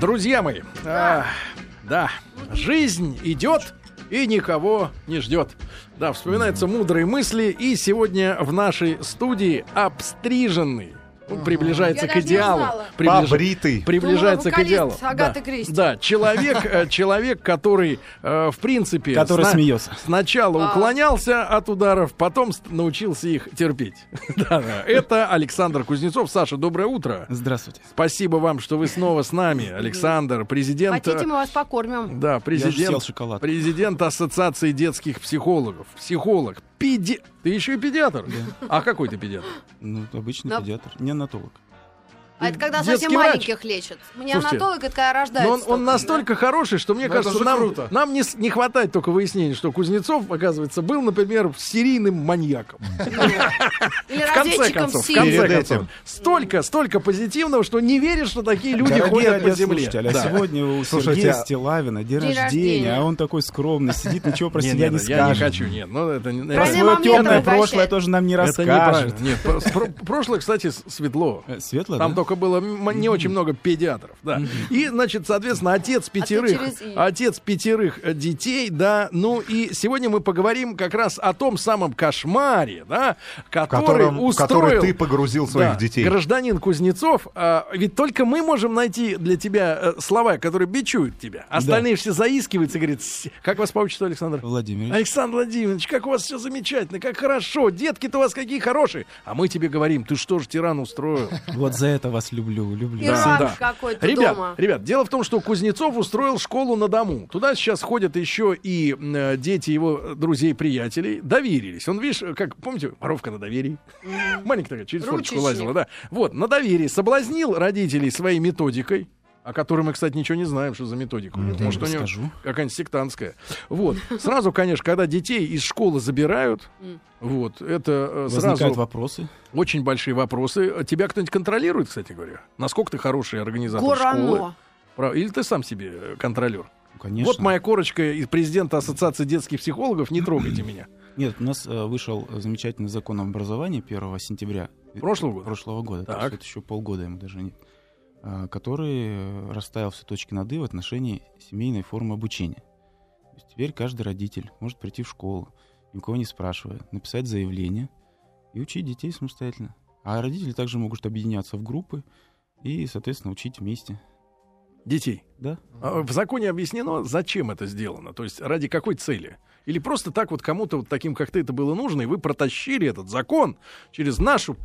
Друзья мои, да, а, да жизнь идет и никого не ждет. Да, вспоминаются мудрые мысли, и сегодня в нашей студии обстриженный приближается Я к идеалу. Приближ... Побритый. Приближается Думала, к идеалу. Да. да, человек, э, человек, который, э, в принципе, который сна... смеется. Сначала а. уклонялся от ударов, потом научился их терпеть. да, да. Это Александр Кузнецов. Саша, доброе утро. Здравствуйте. Спасибо вам, что вы снова с нами, Александр, президент. Хотите, э, мы вас покормим? Да, президент. Президент Ассоциации детских психологов. Психолог. Педи... Ты еще и педиатр? Да. А какой ты педиатр? Ну, обычный Но... педиатр, неонатолог. А это когда совсем врач. маленьких лечат. Неонатолог это когда рождается. Но он, он настолько да? хороший, что мне но кажется, нам, круто. нам не, не хватает только выяснения, что Кузнецов, оказывается, был, например, серийным маньяком. Или в конце концов, в конце концов. Столько, столько позитивного, что не веришь, что такие люди ходят по земле. А сегодня у Сергея Стилавина день рождения, а он такой скромный, сидит, ничего про себя не скажет. Я не хочу, нет. Ну, это Про свое темное прошлое тоже нам не расскажет. Нет, прошлое, кстати, светло. Э, светло, Там только было не очень много педиатров, да. И, значит, соответственно, отец пятерых, отец пятерых э, детей, да. Ну и сегодня мы поговорим как раз о том самом кошмаре, да, который Которым, устроил... Который ты погрузил своих да, детей. Гражданин Кузнецов, а, ведь только мы можем найти для тебя э, слова, которые бичуют тебя. Остальные да. все заискиваются, говорят, как вас по отчеству, Александр? Владимир. Александр Владимирович, как у вас все замечательно, как хорошо, детки-то у вас какие хорошие. А мы тебе говорим, ты что же тиран устроил? Вот за это вас люблю, люблю. Иран да. какой-то ребят, дома. Ребят, дело в том, что Кузнецов устроил школу на дому. Туда сейчас ходят еще и э, дети его друзей-приятелей. Доверились. Он, видишь, как, помните, воровка на доверии? Mm. Маленькая такая, через форточку лазила, да. Вот, на доверии. Соблазнил родителей своей методикой о которой мы, кстати, ничего не знаем, что за методика. Mm-hmm. Может, у него какая-нибудь сектантская. Вот. Сразу, конечно, когда детей из школы забирают, вот, это э, Возникают сразу... вопросы. Очень большие вопросы. Тебя кто-нибудь контролирует, кстати говоря? Насколько ты хороший организатор Горано. школы? Или ты сам себе контролер? Конечно. Вот моя корочка из президента Ассоциации детских психологов. Не трогайте меня. Нет, у нас э, вышел замечательный закон об образовании 1 сентября. Прошлого года? Прошлого года. Так. То есть это еще полгода ему даже нет. А, который расставил все точки над «и» в отношении семейной формы обучения. То есть теперь каждый родитель может прийти в школу, никого не спрашивая, написать заявление и учить детей самостоятельно. А родители также могут объединяться в группы и, соответственно, учить вместе. Детей? Да. А в законе объяснено, зачем это сделано? То есть ради какой цели? Или просто так вот кому-то вот таким, как ты, это было нужно, и вы протащили этот закон через нашу...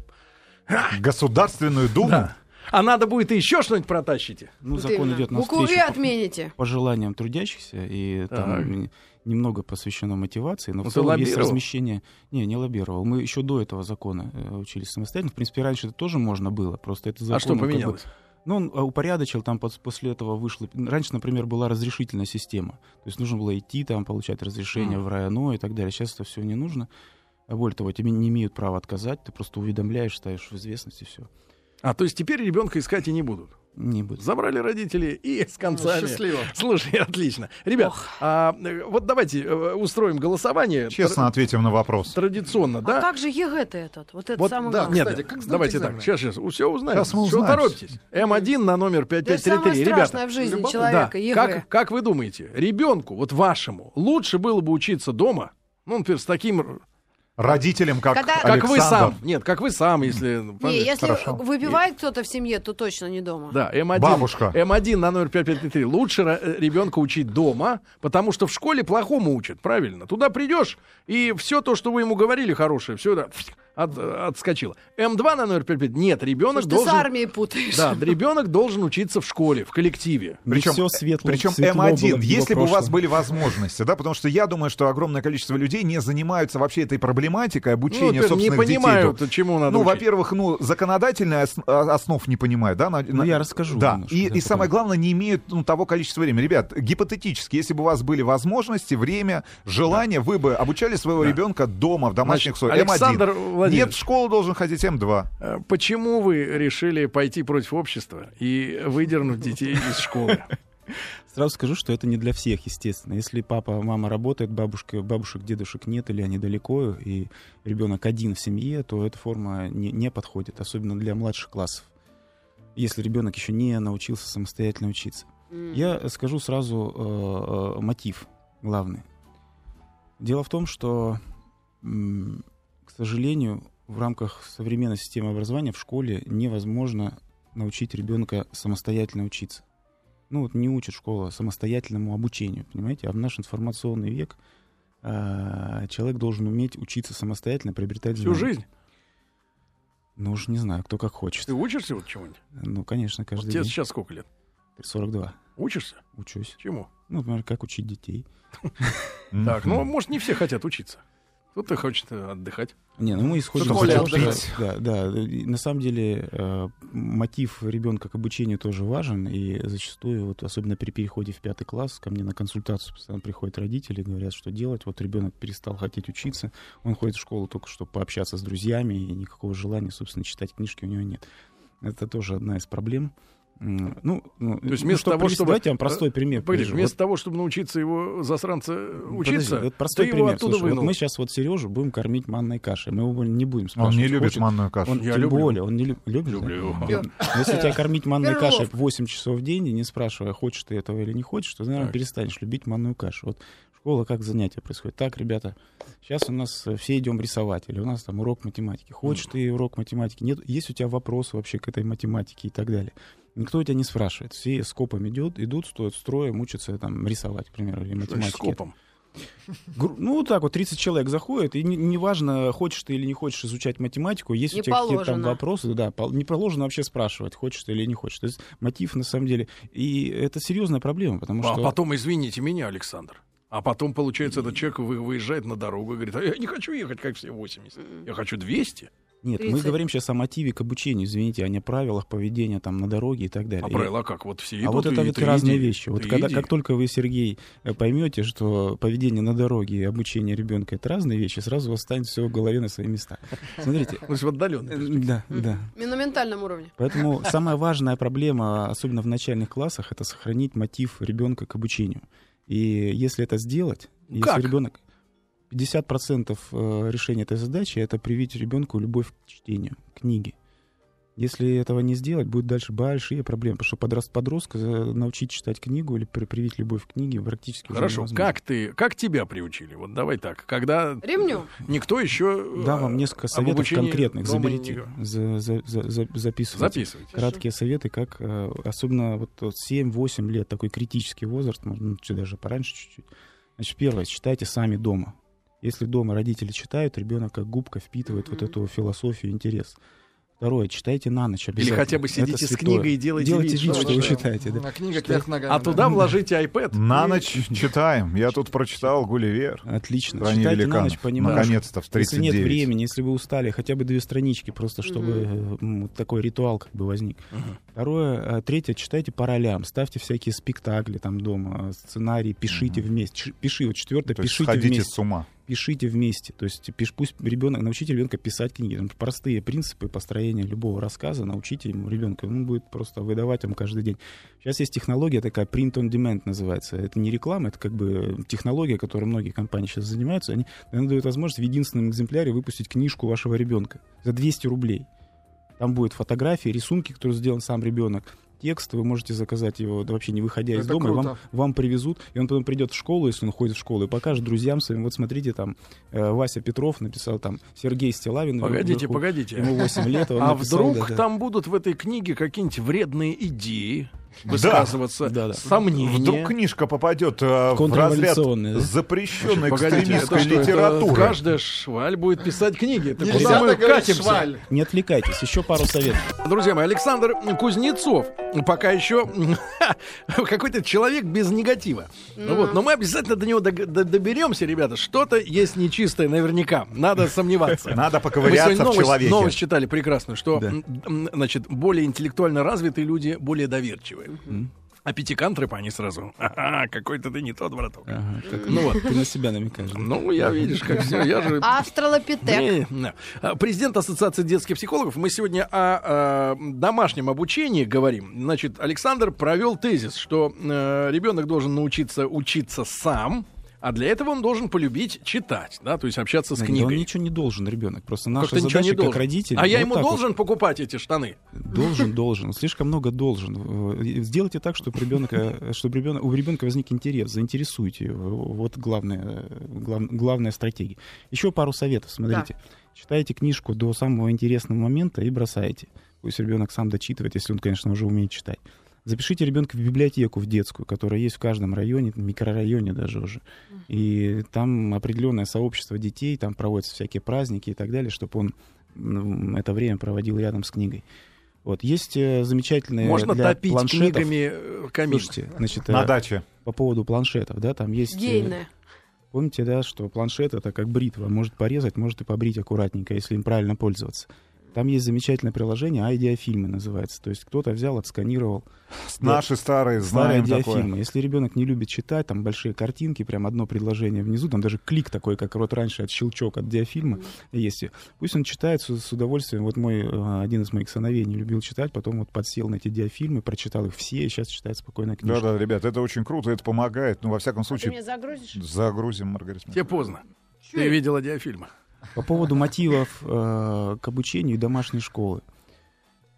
Государственную Думу? Да. А надо будет и еще что-нибудь протащите. Ну, вот закон именно. идет на встречу отмените. По, желаниям трудящихся, и там немного посвящено мотивации, но ну, в целом есть размещение... Не, не лоббировал. Мы еще до этого закона э, учились самостоятельно. В принципе, раньше это тоже можно было, просто это закон... А что поменялось? Как бы, ну, он а, упорядочил, там после этого вышло... Раньше, например, была разрешительная система. То есть нужно было идти, там, получать разрешение mm. в районо и так далее. Сейчас это все не нужно. А более того, тебе не имеют права отказать, ты просто уведомляешь, ставишь в известность и все. А, то есть теперь ребенка искать и не будут? Не будут. Забрали родители и с концами. Ну, счастливо. Слушай, отлично. Ребят, а, вот давайте э, устроим голосование. Честно Тр... ответим на вопрос. Традиционно, а да? А как же ЕГЭ-то этот? Вот это вот, самое да, Нет, Кстати, как давайте экзамен? так, сейчас, сейчас, все узнаем. Сейчас мы узнаем. Все торопитесь. М1 на номер 5533. Это Ребята, в жизни любовь? человека, да. ЕГЭ. Как, как вы думаете, ребенку, вот вашему, лучше было бы учиться дома, ну, например, с таким родителям, как Когда... Как вы сам. Нет, как вы сам, если... Не, если Хорошо. выпивает кто-то в семье, то точно не дома. Да, М1. Бабушка. М1 на номер 5533. Лучше э, ребенка учить дома, потому что в школе плохому учат, правильно? Туда придешь, и все то, что вы ему говорили хорошее, все это от, отскочила. М2 на номер 55. Нет, ребенок должен... Ты с армией путаешь. Да, ребенок должен учиться в школе, в коллективе. Причем, все светло, причем М1, если бы у вас были возможности, да, потому что я думаю, что огромное количество людей не занимаются вообще этой проблематикой обучения ну, собственных не понимают, детей. чему надо Ну, учить. во-первых, ну, законодательные а, основ не понимают, да? На, ну, я расскажу. Да, немножко, и, и самое главное, не имеют ну, того количества времени. Ребят, гипотетически, если бы у вас были возможности, время, желание, да. вы бы обучали своего да. ребенка дома, в домашних условиях. М1. Нет, в школу должен должен ходить М2. Э, почему вы решили пойти против общества и выдернуть детей из школы? Сразу скажу, что это не для всех, естественно. Если папа, мама работает, бабушка, бабушек, дедушек нет или они далеко, и ребенок один в семье, то эта форма не, не подходит, особенно для младших классов. если ребенок еще не научился самостоятельно учиться. Mm. Я скажу сразу э, э, мотив главный. Дело в том, что, к сожалению, в рамках современной системы образования в школе невозможно научить ребенка самостоятельно учиться. Ну вот не учит школа самостоятельному обучению, понимаете? А в наш информационный век э, человек должен уметь учиться самостоятельно, приобретать знания. Всю жизнь? Ну уж не знаю, кто как хочет. Ты учишься вот чему-нибудь? Ну, конечно, каждый вот тебе день. сейчас сколько лет? 42. Учишься? Учусь. Чему? Ну, например, как учить детей. Так, ну, может, не все хотят учиться. Кто-то хочет э, отдыхать. Не, ну мы исходим из того, что... Да, да, на самом деле э, мотив ребенка к обучению тоже важен, и зачастую, вот, особенно при переходе в пятый класс, ко мне на консультацию постоянно приходят родители, говорят, что делать. Вот ребенок перестал хотеть учиться, он ходит в школу только чтобы пообщаться с друзьями, и никакого желания, собственно, читать книжки у него нет. Это тоже одна из проблем. Ну, ну, то есть вместо ну, того, чтобы... Давайте я вам простой э, пример. Погоди, вместо вот... того, чтобы научиться его засранца учиться, Подожди, простой ты пример. его оттуда Слушай, вынул. Вот мы сейчас вот Сережу будем кормить манной кашей. Мы его не будем спрашивать. Он не любит хочет... манную кашу. Он, я тем люблю. более, он не люб... любит. Люблю. Да? Если тебя кормить манной кашей 8 часов в день, и не спрашивая, хочешь ты этого или не хочешь, то, наверное, так. перестанешь любить манную кашу. Вот школа, как занятие происходит. Так, ребята, сейчас у нас э, все идем рисовать, или у нас там урок математики. Хочешь ты урок математики? Нет, есть у тебя вопросы вообще к этой математике и так далее. Никто у тебя не спрашивает. Все скопом идет, идут, стоят строем, учатся там рисовать, к примеру, или математике. скопом? Ну, вот так вот, 30 человек заходит, и неважно, не хочешь ты или не хочешь изучать математику, есть не у тебя какие-то там вопросы, да, не положено вообще спрашивать, хочешь ты или не хочешь. То есть мотив, на самом деле, и это серьезная проблема, потому а что... А потом, извините меня, Александр, а потом, получается, этот человек выезжает на дорогу и говорит, а я не хочу ехать, как все 80, я хочу 200. Нет, 30. мы говорим сейчас о мотиве к обучению, извините, а не о правилах поведения там на дороге и так далее. А правила как? Вот все идут, А вот это ведь разные иди, вещи. Вот когда, как только вы, Сергей, э, поймете, что поведение на дороге и обучение ребенка это разные вещи, сразу у вас станет все в голове на свои места. Смотрите. То есть в отдаленной. Э, да, да. На ментальном уровне. Поэтому самая важная проблема, особенно в начальных классах, это сохранить мотив ребенка к обучению. И если это сделать, как? если ребенок 50% э, решения этой задачи это привить ребенку любовь к чтению, книги. Если этого не сделать, будет дальше большие проблемы, потому что подрост, подростка научить читать книгу или привить любовь к книге практически Хорошо, как ты, как тебя приучили? Вот давай так, когда ремню никто еще да вам несколько советов конкретных, заберите, не... за, за, за, записывайте. Записывайте. Краткие советы, как э, особенно вот 7-8 лет такой критический возраст, может даже пораньше чуть-чуть. Значит, первое, читайте сами дома. Если дома родители читают, ребенок как губка впитывает mm-hmm. вот эту философию, интерес. Второе, читайте на ночь обязательно. Или хотя бы сидите с книгой и делайте, делайте вид, что, вы читаете. Да. А книга кверх ногами. А туда вложите iPad. На ночь читаем. Я тут прочитал Гулливер. Отлично. Читайте на ночь, понимаешь. Наконец-то в 39. Если нет времени, если вы устали, хотя бы две странички, просто чтобы вот такой ритуал как бы возник. Второе, э, третье, читайте по ролям. Ставьте всякие спектакли там дома, сценарии, пишите вместе. Пиши, вот четвертое, пишите вместе. с ума пишите вместе. То есть пиш, пусть ребенок, научите ребенка писать книги. Там, простые принципы построения любого рассказа, научите ему ребенка. Он будет просто выдавать вам каждый день. Сейчас есть технология такая, print on demand называется. Это не реклама, это как бы технология, которой многие компании сейчас занимаются. Они, они дают возможность в единственном экземпляре выпустить книжку вашего ребенка за 200 рублей. Там будет фотографии, рисунки, которые сделан сам ребенок текст, вы можете заказать его да, вообще не выходя Это из дома, вам, вам привезут, и он потом придет в школу, если он ходит в школу, и покажет друзьям своим, вот смотрите, там, э, Вася Петров написал там, Сергей Стилавин. Погодите, вверху, погодите. Ему 8 лет, А написал, вдруг да, там будут в этой книге какие-нибудь вредные идеи? Высказываться, да, да. сомнения. Вдруг книжка попадет э, в разряд запрещенной Погодите, экстремистской литературы. Каждая шваль будет писать книги. Это куда мы катимся? Шваль. Не отвлекайтесь, еще пару советов. Друзья мои, Александр Кузнецов пока еще какой-то человек без негатива. Mm-hmm. Вот, но мы обязательно до него доберемся, ребята. Что-то есть нечистое наверняка. Надо сомневаться. Надо поковыряться в человеке. Новость читали прекрасную, что значит, более интеллектуально развитые люди более доверчивые. Mm-hmm. А пятикантропы они сразу. Ага, какой-то ты не тот, браток. Ага, ну вот. Ты на себя намекаешь. Ну, я видишь, как все. Я же... Австралопитек. А, президент Ассоциации детских психологов. Мы сегодня о, о домашнем обучении говорим. Значит, Александр провел тезис, что э, ребенок должен научиться учиться сам, А для этого он должен полюбить читать, да, то есть общаться с да, книгой. Он ничего не должен, ребенок. Просто наша как задача как родитель. А я ему должен вот... покупать эти штаны. Должен, должен. Слишком много должен. Сделайте так, чтобы ребенка, чтобы ребенок, у ребенка возник интерес, заинтересуйте его. Вот главная, глав, главная стратегия. Еще пару советов. Смотрите, да. читайте книжку до самого интересного момента и бросаете. Пусть ребенок сам дочитывает, если он, конечно, уже умеет читать. Запишите ребенка в библиотеку в детскую, которая есть в каждом районе, микрорайоне даже уже. И там определенное сообщество детей, там проводятся всякие праздники и так далее, чтобы он это время проводил рядом с книгой. Вот есть э, замечательные Можно для топить планшетов. книгами э, камин. Слушайте, значит, на э, даче. По поводу планшетов, да, там есть. Гейны. Помните, да, что планшет это как бритва, может порезать, может и побрить аккуратненько, если им правильно пользоваться. Там есть замечательное приложение, айдиафильмы называется. То есть кто-то взял, отсканировал. Наши старые знаем старые диафильмы. Если ребенок не любит читать, там большие картинки, прям одно предложение внизу, там даже клик такой, как вот раньше от щелчок от диафильма mm-hmm. есть. Пусть он читает с, с удовольствием. Вот мой э, один из моих сыновей не любил читать, потом вот подсел на эти диафильмы, прочитал их все, и сейчас читает спокойно книжку. Да-да, ребят, это очень круто, это помогает. Ну, во всяком случае... А ты меня загрузишь? Загрузим, Маргарита. Тебе поздно. Чё? Ты видела диафильмы. По поводу мотивов э, к обучению и домашней школы.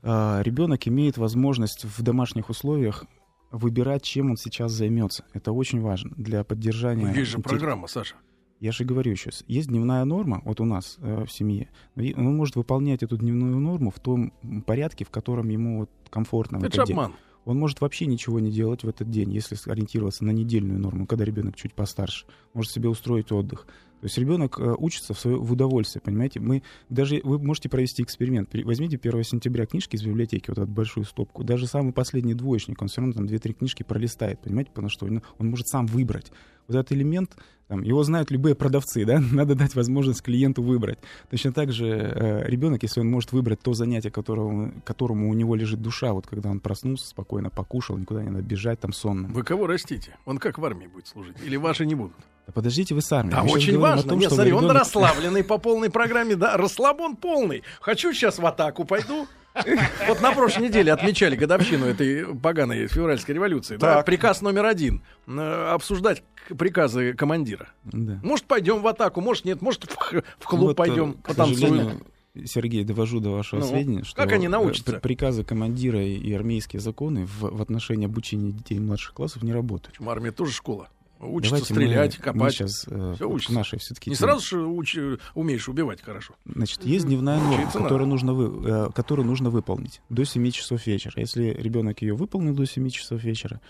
Э, ребенок имеет возможность в домашних условиях выбирать, чем он сейчас займется. Это очень важно для поддержания. Ну, есть же программа, Саша. Я же говорю еще, есть дневная норма, вот у нас э, в семье, он может выполнять эту дневную норму в том порядке, в котором ему вот комфортно. Это же обман. День. Он может вообще ничего не делать в этот день, если ориентироваться на недельную норму, когда ребенок чуть постарше. Может себе устроить отдых. То есть ребенок э, учится в, свое, в удовольствие, понимаете? Мы даже вы можете провести эксперимент. Возьмите 1 сентября книжки из библиотеки, вот эту большую стопку. Даже самый последний двоечник, он все равно там 2-3 книжки пролистает, понимаете? Потому что он, он может сам выбрать. Вот этот элемент, там, его знают любые продавцы, да? Надо дать возможность клиенту выбрать. Точно так же э, ребенок, если он может выбрать то занятие, которого, которому у него лежит душа, вот когда он проснулся, спокойно покушал, никуда не надо бежать, там сонным. Вы кого растите? Он как в армии будет служить? Или ваши не будут? Да подождите вы сами. Да, очень важно. Том, Нет, смотри, ребенок... он расслабленный по полной программе, да, расслабон полный. Хочу сейчас в атаку пойду. Вот на прошлой неделе отмечали годовщину этой поганой февральской революции. Да, приказ номер один. Э, обсуждать приказы командира. Да. Может, пойдем в атаку, может, нет, может, в, в клуб вот, пойдем, потанцуем. Сергей, довожу до вашего ну, сведения, что как они научатся? приказы командира и армейские законы в, в отношении обучения детей младших классов не работают. Почему армия тоже школа? Учится Давайте стрелять, мы, копать. Мы сейчас э, Все учится. нашей все-таки. Не сразу же уч, умеешь убивать хорошо. Значит, есть дневная норма, которую нужно, вы, э, которую нужно выполнить до 7 часов вечера. Если ребенок ее выполнил до 7 часов вечера,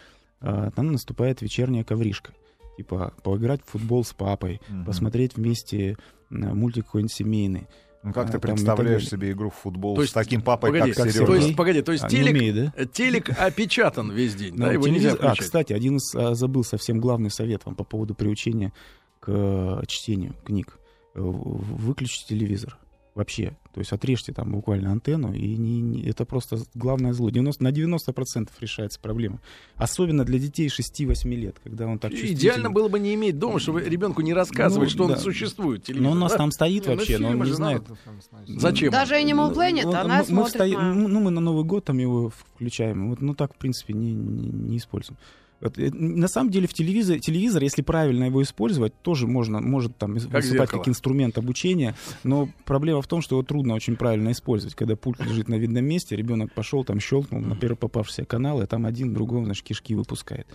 э, там наступает вечерняя ковришка. Типа поиграть в футбол с папой, угу. посмотреть вместе мультик какой-нибудь семейный. Ну как а, ты представляешь себе игру в футбол то есть, с таким папой, погоди, как Сережа? То есть, погоди, то есть а, телек, умеет, да? телек опечатан весь день, да, его телевизор... нельзя включать. А, кстати, один из, а, забыл совсем главный совет вам по поводу приучения к а, чтению книг. Выключите телевизор вообще. То есть отрежьте там буквально антенну, и не, не, это просто главное зло. 90, на 90% решается проблема. Особенно для детей 6-8 лет, когда он так Идеально было бы не иметь дома, чтобы ребенку не рассказывать, ну, что да. он существует. Телевизор. Но у нас там стоит ну, вообще, но он не знает. Зачем? Даже Animal Planet, ну, она мы, смотрит стои, ну, мы на Новый год там его включаем. Вот, ну так, в принципе, не, не, не используем. Э, на самом деле в телевизоре, телевизор, если правильно его использовать, тоже можно, может там как выступать зеркало. как инструмент обучения, но проблема в том, что его трудно очень правильно использовать. Когда пульт лежит на видном месте, ребенок пошел, там щелкнул на первый попавшийся канал, и там один другого, значит, кишки выпускает.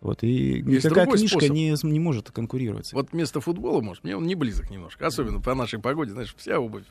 Вот, и Есть никакая книжка не, не может конкурировать. Вот вместо футбола, может, мне он не близок немножко. Особенно по нашей погоде, знаешь, вся обувь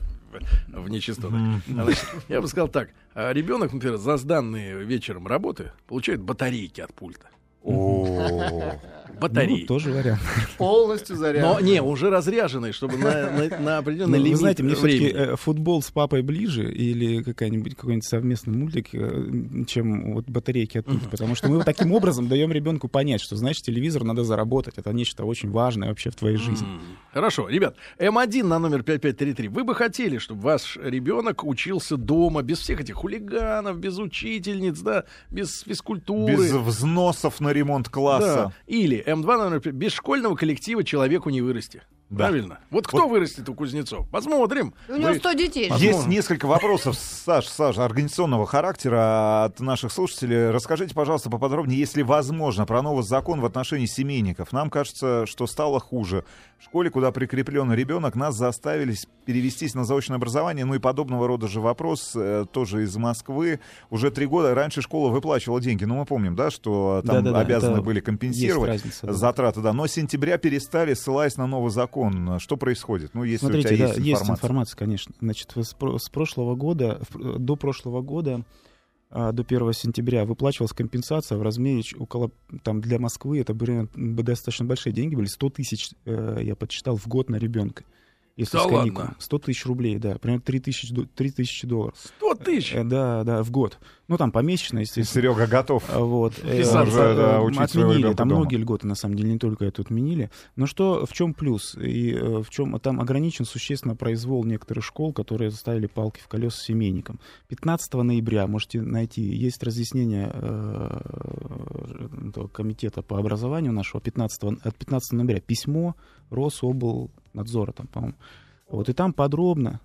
в нечистотах. Значит, я бы сказал так. А ребенок, например, за сданные вечером работы получает батарейки от пульта. О, батареи. Ну, тоже вариант. Полностью заряженный. Но не, уже разряженный, чтобы на, на, на определенный ну, лимит Вы знаете, мне все-таки э, футбол с папой ближе или какая-нибудь, какой-нибудь совместный мультик, э, чем вот батарейки от пульта. Потому что мы таким образом даем ребенку понять, что, значит, телевизор надо заработать. Это нечто очень важное вообще в твоей жизни. Хорошо, ребят, М1 на номер 5533. Вы бы хотели, чтобы ваш ребенок учился дома без всех этих хулиганов, без учительниц, да, без физкультуры. Без взносов на ремонт класса. Да. Или М2 номер без школьного коллектива человеку не вырасти. Да. Правильно. Вот кто вот. вырастет у Кузнецов? Посмотрим. У него 100 детей. Посмотрим. Есть несколько вопросов, Саш, Саш, организационного характера от наших слушателей. Расскажите, пожалуйста, поподробнее, если возможно, про новый закон в отношении семейников. Нам кажется, что стало хуже. В школе, куда прикреплен ребенок, нас заставили перевестись на заочное образование. Ну и подобного рода же вопрос э, тоже из Москвы. Уже три года раньше школа выплачивала деньги. Ну, мы помним, да, что там да, да, обязаны да, были компенсировать разница, да. затраты. Да. Но с сентября перестали, ссылаясь на новый закон что происходит? Ну, если Смотрите, у тебя да, есть информация. есть информация, конечно. Значит, с прошлого года, до прошлого года, до 1 сентября выплачивалась компенсация в размере около, там, для Москвы, это были достаточно большие деньги, были 100 тысяч, э, я подсчитал, в год на ребенка. Если да с ладно? 100 тысяч рублей, да, примерно 3 тысячи, 3 тысячи долларов. 100 тысяч? Э, да, да, в год. Ну, там помесячно, естественно. Серега готов. А, вот. Э, уже, да, отменили, там дома. многие льготы, на самом деле, не только это отменили. Но что, в чем плюс? И э, в чем там ограничен существенно произвол некоторых школ, которые заставили палки в колеса семейникам. 15 ноября, можете найти, есть разъяснение э, комитета по образованию нашего 15, от 15 ноября, письмо Рособл надзора там, по-моему. Вот и там подробно,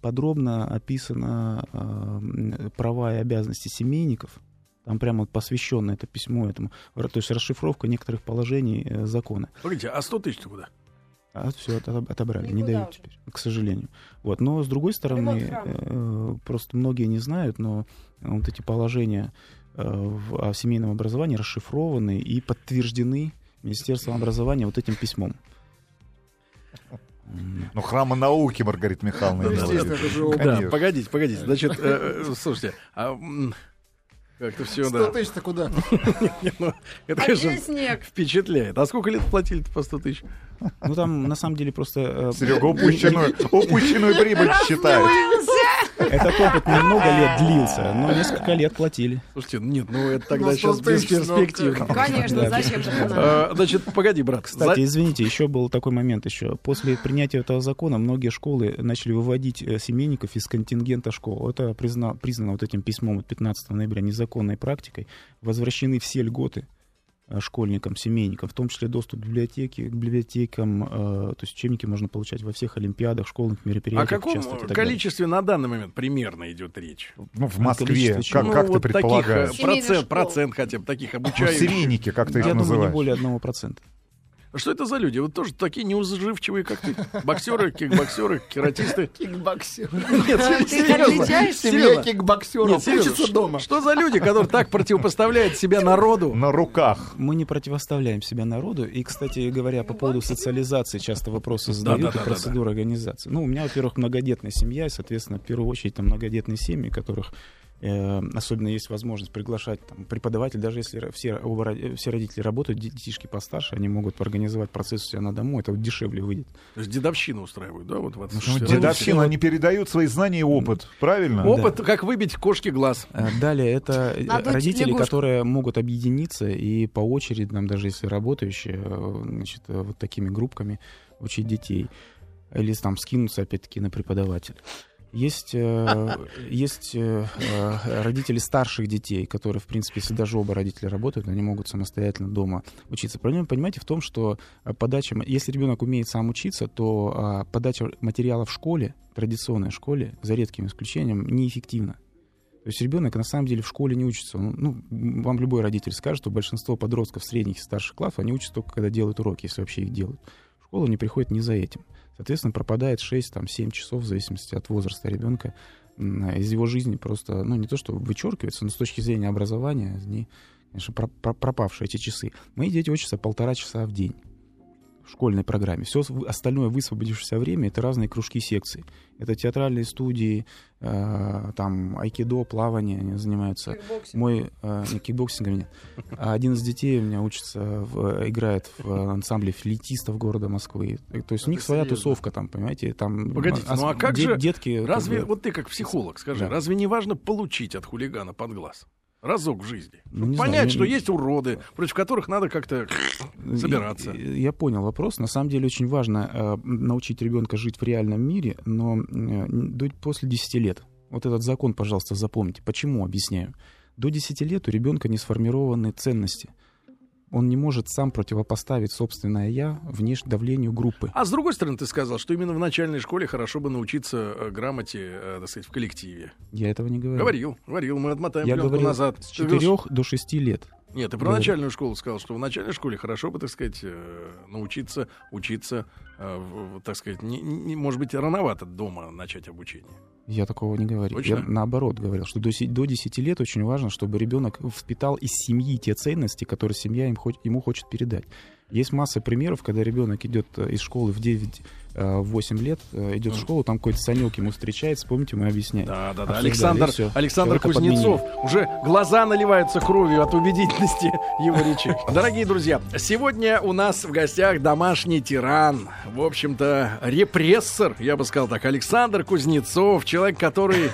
подробно описано э, права и обязанности семейников. Там прямо посвящено это письмо этому. То есть расшифровка некоторых положений э, закона. Погодите, а 100 тысяч куда? А все отобрали, Никуда не дают уже. теперь, к сожалению. Вот. Но с другой стороны, э, просто многие не знают, но вот эти положения э, в, о семейном образовании расшифрованы и подтверждены Министерством образования вот этим письмом. Ну, храма науки, Маргарита Михайловна. Естественно, это же Да, погодите, погодите. Значит, э, э, слушайте, а как-то все, 100 да. тысяч-то куда? ну, это, конечно, впечатляет. А сколько лет платили по 100 тысяч? Ну, там, на самом деле, просто... Э, Серега упущенную, упущенную прибыль считает. Этот опыт немного лет длился, но несколько лет платили. Слушайте, нет, ну это тогда сейчас бесперспективно. Конечно, зачем же а, Значит, погоди, брат. Кстати, извините, еще был такой момент еще. После принятия этого закона многие школы начали выводить э, семейников из контингента школ. Это признано вот этим письмом от 15 ноября незаконной практикой. Возвращены все льготы школьникам, семейникам, в том числе доступ к библиотеке, к библиотекам, э, то есть учебники можно получать во всех олимпиадах, школьных мероприятиях. О каком количестве на данный момент примерно идет речь? Ну, в Москве, как, ну, как вот ты предполагаешь? Таких, процент, процент хотя бы таких обучающих. Ну, семейники, как ты их Я называешь? думаю, не более одного процента. Что это за люди? Вот тоже такие неуживчивые, как ты. Боксеры, кикбоксеры, кератисты. Кикбоксеры. Нет, серьезно. Семья кикбоксеров учится дома. Что за люди, которые так противопоставляют себя народу? На руках. Мы не противоставляем себя народу. И, кстати говоря, по поводу социализации часто вопросы задают и процедуры организации. Ну, у меня, во-первых, многодетная семья, и, соответственно, в первую очередь, там многодетные семьи, которых особенно есть возможность приглашать там, преподавателей, даже если все, оба, все родители работают, детишки постарше, они могут организовать процесс у себя на дому, это вот дешевле выйдет. То есть дедовщину устраивают, да? Вот, вот, ну, дедовщину, они передают свои знания и опыт, правильно? Опыт, да. как выбить кошки глаз. Э, далее, это Надуть родители, лягушку. которые могут объединиться и по очереди, нам даже если работающие, э, значит, вот такими группками учить детей. Или там скинуться, опять-таки, на преподавателя. Есть, э, есть э, э, родители старших детей, которые, в принципе, если даже оба родителя работают, они могут самостоятельно дома учиться. Проблема, понимаете, в том, что подача, если ребенок умеет сам учиться, то а, подача материала в школе, традиционной школе, за редким исключением, неэффективна. То есть ребенок на самом деле в школе не учится. Ну, вам любой родитель скажет, что большинство подростков средних и старших классов, они учатся только когда делают уроки, если вообще их делают. В школу они приходят не за этим. Соответственно, пропадает 6-7 часов в зависимости от возраста ребенка из его жизни просто, ну, не то, что вычеркивается, но с точки зрения образования они, конечно, пропавшие эти часы. Мои дети учатся полтора часа в день в школьной программе. Все остальное высвободившееся время — это разные кружки секции. Это театральные студии, э, там, айкидо, плавание они занимаются. Кикбоксинг. Мой, э, не, кикбоксингом нет. А один из детей у меня учится, в, играет в ансамбле флейтистов города Москвы. То есть у них своя тусовка там, понимаете? Там, Погодите, ну а как же... Детки... Разве, вот ты как психолог, скажи, да. разве не важно получить от хулигана под глаз? Разок в жизни. Ну, Понять, знаю, что я... есть уроды, против которых надо как-то собираться. Я, я понял вопрос. На самом деле очень важно э, научить ребенка жить в реальном мире, но э, после 10 лет. Вот этот закон, пожалуйста, запомните. Почему? Объясняю. До 10 лет у ребенка не сформированы ценности. Он не может сам противопоставить собственное я внеш давлению группы. А с другой стороны, ты сказал, что именно в начальной школе хорошо бы научиться э, грамоте, э, так сказать, в коллективе. Я этого не говорил. Говорил, говорил, мы отмотаем Я говорил назад. С 4 до 6 лет. Нет, ты про Говорит. начальную школу сказал, что в начальной школе хорошо бы, так сказать, э, научиться учиться, так сказать, не, не, может быть, рановато дома начать обучение. Я такого не говорил. Точно? Я наоборот говорил, что до, до 10 лет очень важно, чтобы ребенок впитал из семьи те ценности, которые семья им, ему хочет передать. Есть масса примеров, когда ребенок идет э, из школы в 9 8 лет, э, идет в школу, там какой-то Санек ему встречается, помните, мы объясняем. Да, да, да. Александр, Александр Кузнецов. Подменили. Уже глаза наливаются кровью от убедительности его речи. Дорогие друзья, сегодня у нас в гостях домашний тиран. В общем-то, репрессор, я бы сказал так, Александр Кузнецов, человек, который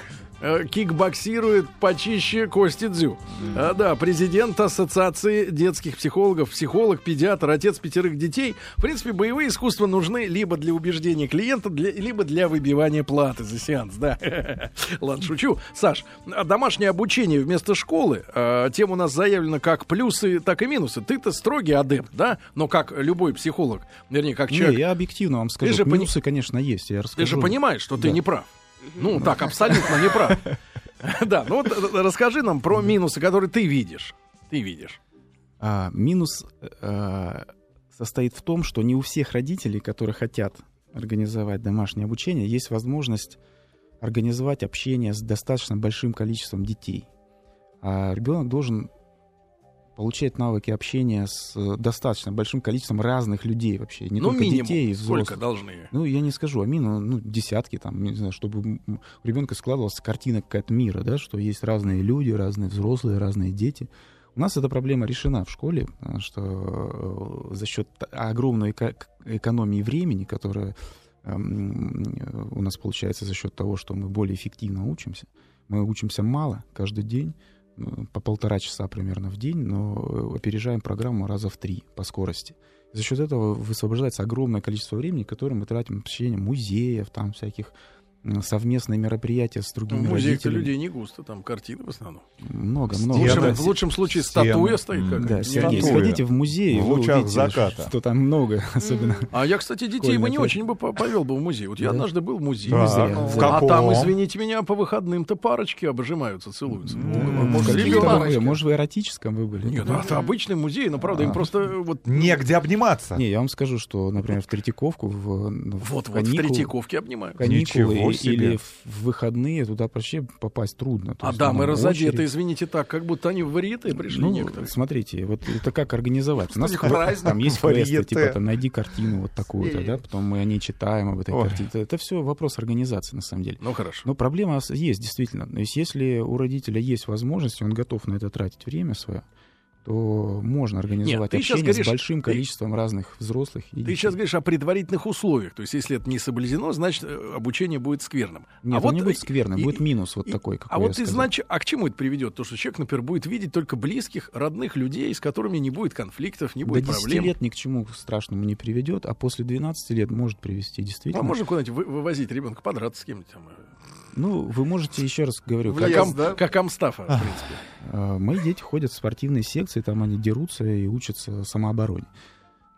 Э, кикбоксирует почище Кости Дзю. А, да, президент Ассоциации детских психологов, психолог, педиатр, отец пятерых детей. В принципе, боевые искусства нужны либо для убеждения клиента, для, либо для выбивания платы за сеанс, да. Ладно, шучу. Саш, домашнее обучение вместо школы, э, тем у нас заявлено как плюсы, так и минусы. Ты-то строгий адепт, да? Но как любой психолог, вернее, как человек... Не, я объективно вам скажу, минусы, пони... конечно, есть, я расскажу. Ты же понимаешь, что да. ты не прав. Ну, так, абсолютно не прав. Да, ну вот э, расскажи нам про минусы, которые ты видишь. Ты видишь. А, минус а, состоит в том, что не у всех родителей, которые хотят организовать домашнее обучение, есть возможность организовать общение с достаточно большим количеством детей. А ребенок должен получать навыки общения с э, достаточно большим количеством разных людей вообще. Не ну, только минимум. детей, взрослых. Сколько должны? Ну, я не скажу, а минимум, ну, десятки, там, не знаю, чтобы у ребенка складывалась картина какая-то мира, да, что есть разные люди, разные взрослые, разные дети. У нас эта проблема решена в школе, что э, за счет огромной экономии времени, которая эм, у нас получается за счет того, что мы более эффективно учимся, мы учимся мало каждый день, по полтора часа примерно в день, но э, опережаем программу раза в три по скорости. За счет этого высвобождается огромное количество времени, которое мы тратим на посещение музеев, там всяких совместные мероприятия с другими ну, родителями. людей не густо, там картины в основном. Много, много. В лучшем, да, в лучшем случае стены. статуя стоит. Как да, Сергей, сходите в музей, в лучах увидите, заката. что там много, особенно. А я, кстати, детей бы не очень бы повел бы в музей. Вот я однажды был в музее. А там, извините меня, по выходным-то парочки обжимаются, целуются. Может, в эротическом вы были? Нет, это обычный музей, но, правда, им а. просто вот... Негде обниматься. Не, я вам скажу, что, например, в Третьяковку... Вот, вот, в Третьяковке обнимают. Каникулы или в выходные туда вообще попасть трудно. То а да, мы разодеты, извините так, как будто они в варьете пришли ну, некоторые. Смотрите, вот это как организовать? У нас там есть квесты, типа там найди картину вот такую-то, да, потом мы о ней читаем об этой картине. Это все вопрос организации на самом деле. Ну хорошо. Но проблема есть действительно. То есть если у родителя есть возможность, он готов на это тратить время свое, то можно организовать Нет, общение говоришь, с большим количеством ты, разных взрослых. И ты детей. сейчас говоришь о предварительных условиях. То есть, если это не соблюдено, значит, э, обучение будет скверным. Нет, а вот, не будет скверным, и, будет минус вот и, такой, какой А вот ты значит, а к чему это приведет? То, что человек, например, будет видеть только близких, родных людей, с которыми не будет конфликтов, не будет До проблем. Лет ни к чему страшному не приведет, а после 12 лет может привести действительно. А можно куда-нибудь вывозить ребенка подраться с кем-нибудь? Ну, вы можете, еще раз говорю, как, ам, да? как Амстафа, в принципе. А, мои дети ходят в спортивные секции, там они дерутся и учатся самообороне.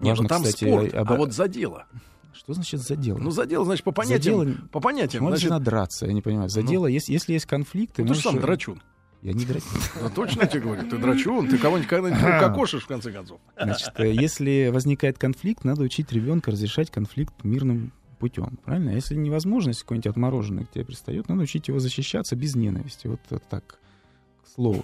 Нет, Важно, ну там кстати, спорт, об... а вот за дело. Что значит за дело? Ну, за дело, значит, по понятиям. Дело... По понятиям. Можно значит... драться, я не понимаю. За ну... дело, если, если есть конфликты... Ну, можешь... ты же сам драчун. Я не драчун. Ну, точно я тебе говорю, ты драчун, ты кого-нибудь когда-нибудь кокошишь, в конце концов. Значит, э, если возникает конфликт, надо учить ребенка разрешать конфликт мирным путем. Правильно? Если невозможность какой-нибудь отмороженный к тебе пристает, надо учить его защищаться без ненависти. Вот так, к слову.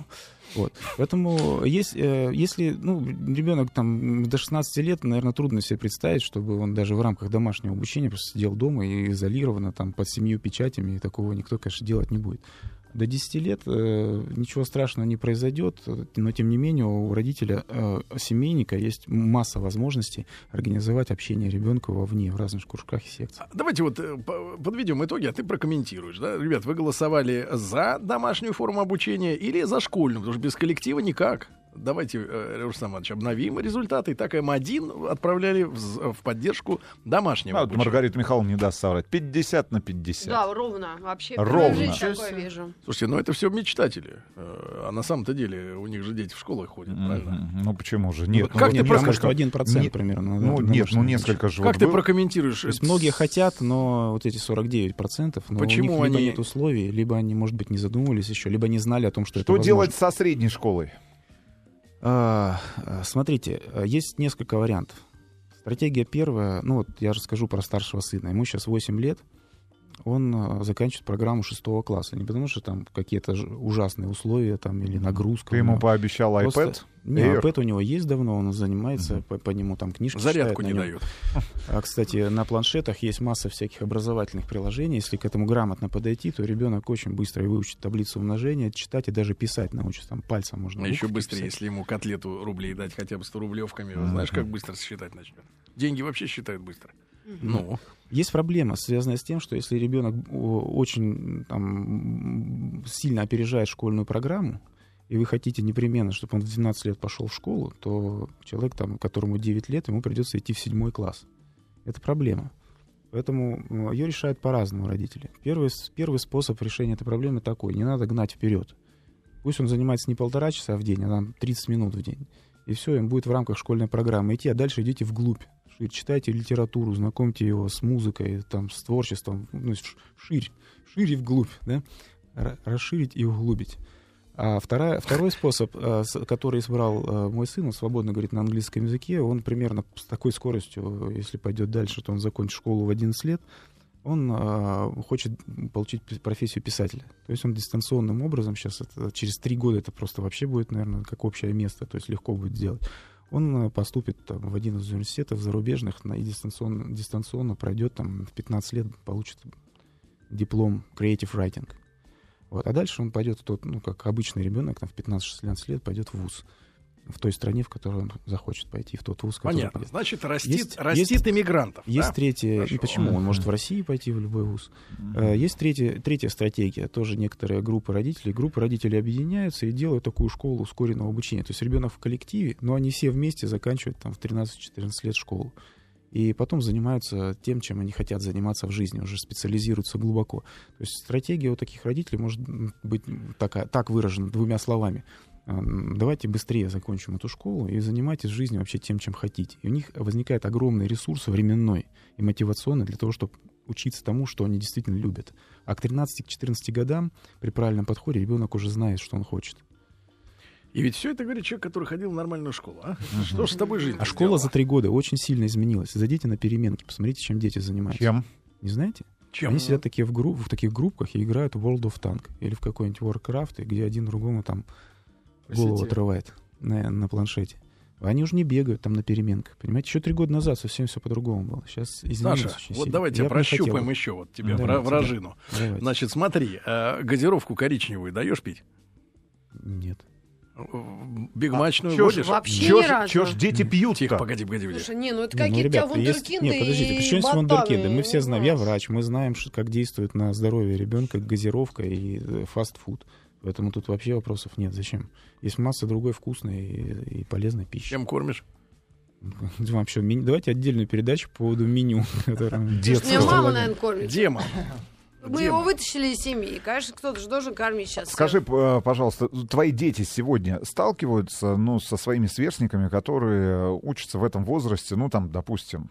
Вот. Поэтому есть, э, если ну, ребенок там до 16 лет, наверное, трудно себе представить, чтобы он даже в рамках домашнего обучения просто сидел дома и изолированно там под семью печатями, и такого никто, конечно, делать не будет. До 10 лет э, ничего страшного не произойдет, но тем не менее у родителя э, семейника есть масса возможностей организовать общение ребенка вовне, в разных кружках и секциях. А, давайте вот э, подведем итоги, а ты прокомментируешь. Да? Ребят, вы голосовали за домашнюю форму обучения или за школьную? Потому что без коллектива никак. Давайте, э, Рустам Иванович, обновим результаты. И так М1 отправляли в, в поддержку домашнего а, Маргарита Михайловна не даст соврать. 50 на 50. Да, ровно. Вообще, ровно. такое вижу. Слушайте, ну это все мечтатели. Э, а на самом-то деле у них же дети в школы ходят, mm-hmm. правильно? Ну почему же? Нет, ну, как ну, ты просто что один процент примерно. Ну, да, нет, ну несколько же. Как вот ты был... прокомментируешь? То есть многие хотят, но вот эти 49 процентов, но Почему у них либо они... нет условий, либо они, может быть, не задумывались еще, либо не знали о том, что, что это делать со средней школой? А, а, смотрите, есть несколько вариантов. Стратегия первая, ну вот я расскажу про старшего сына. Ему сейчас 8 лет, он а, заканчивает программу шестого класса. Не потому что там какие-то ужасные условия там, или нагрузка. Ты ему пообещал iPad? Просто... Не, iPad у него есть давно, он занимается, mm-hmm. по, по нему там книжки Зарядку читает, не дают. А, кстати, на планшетах есть масса всяких образовательных приложений. Если к этому грамотно подойти, то ребенок очень быстро выучит таблицу умножения, читать и даже писать научится. Там пальцем можно. А еще быстрее, писать. если ему котлету рублей дать хотя бы 100 рублевками. Mm-hmm. Знаешь, как быстро считать начнет? Деньги вообще считают быстро. Ну. Есть проблема, связанная с тем, что если ребенок очень там, сильно опережает школьную программу, и вы хотите непременно, чтобы он в 12 лет пошел в школу, то человек, там, которому 9 лет, ему придется идти в седьмой класс. Это проблема. Поэтому ее решают по-разному родители. Первый, первый способ решения этой проблемы такой. Не надо гнать вперед. Пусть он занимается не полтора часа в день, а там 30 минут в день. И все, им будет в рамках школьной программы идти, а дальше идите вглубь. Читайте литературу, знакомьте его с музыкой, там, с творчеством. Ну, ширь, шире вглубь, да? Расширить и углубить. А вторая, второй способ, э, который избрал э, мой сын, он свободно говорит на английском языке, он примерно с такой скоростью, если пойдет дальше, то он закончит школу в 11 лет, он э, хочет получить профессию писателя. То есть он дистанционным образом сейчас, это, через три года это просто вообще будет, наверное, как общее место, то есть легко будет сделать. Он поступит там, в один из университетов зарубежных и дистанционно, дистанционно пройдет там в 15 лет, получит диплом Creative Writing. Вот. А дальше он пойдет, тот, ну, как обычный ребенок, там, в 15-16 лет пойдет в ВУЗ в той стране, в которую он захочет пойти, в тот вуз, который Понятно. Пойдет. Значит, растит, есть, растит есть, иммигрантов. Есть да? третья... Хорошо. И почему? Он может в России пойти в любой вуз. Mm-hmm. Есть третья, третья стратегия. Тоже некоторые группы родителей. Группы родителей объединяются и делают такую школу ускоренного обучения. То есть ребенок в коллективе, но они все вместе заканчивают там в 13-14 лет школу и потом занимаются тем, чем они хотят заниматься в жизни, уже специализируются глубоко. То есть стратегия у таких родителей может быть так, так выражена двумя словами. А, давайте быстрее закончим эту школу и занимайтесь жизнью вообще тем, чем хотите. И у них возникает огромный ресурс временной и мотивационный для того, чтобы учиться тому, что они действительно любят. А к 13-14 годам при правильном подходе ребенок уже знает, что он хочет. И ведь все это говорит человек, который ходил в нормальную школу. А? Угу. Что ж с тобой жизнь? А школа сделала? за три года очень сильно изменилась. Зайдите на переменки, посмотрите, чем дети занимаются. Чем? Не знаете? Чем? Они сидят такие в, групп, в таких группках и играют в World of Tank или в какой-нибудь Warcraft, где один другому там Голову отрывает на, на планшете. Они уже не бегают там на переменках. Понимаете, еще три года назад совсем все по-другому было. Сейчас изменилось Саша, очень вот сильно. давайте Я прощупаем еще вот тебя, давайте, вражину. Давайте. Значит, смотри, э, газировку коричневую даешь пить? Нет. Бигмачную а, водишь? Вообще чё, ни разу. Чё ж дети пьют Тихо, погоди, погоди, погоди. Слушай, не, ну это какие-то ну, ребята, вундеркинды Нет, подождите, при чем вундеркинды? Мы все знаем, я врач, мы знаем, как действует на здоровье ребенка газировка и э, фастфуд. Поэтому тут вообще вопросов нет. Зачем? Есть масса другой вкусной и, и полезной пищи. Чем кормишь? Вообще, давайте отдельную передачу по поводу меню. Детского. мама, наверное, кормит. Дема. Мы Дим. его вытащили из семьи. Конечно, кто-то же должен кормить сейчас. Скажи, всех. пожалуйста, твои дети сегодня сталкиваются ну, со своими сверстниками, которые учатся в этом возрасте, ну, там, допустим...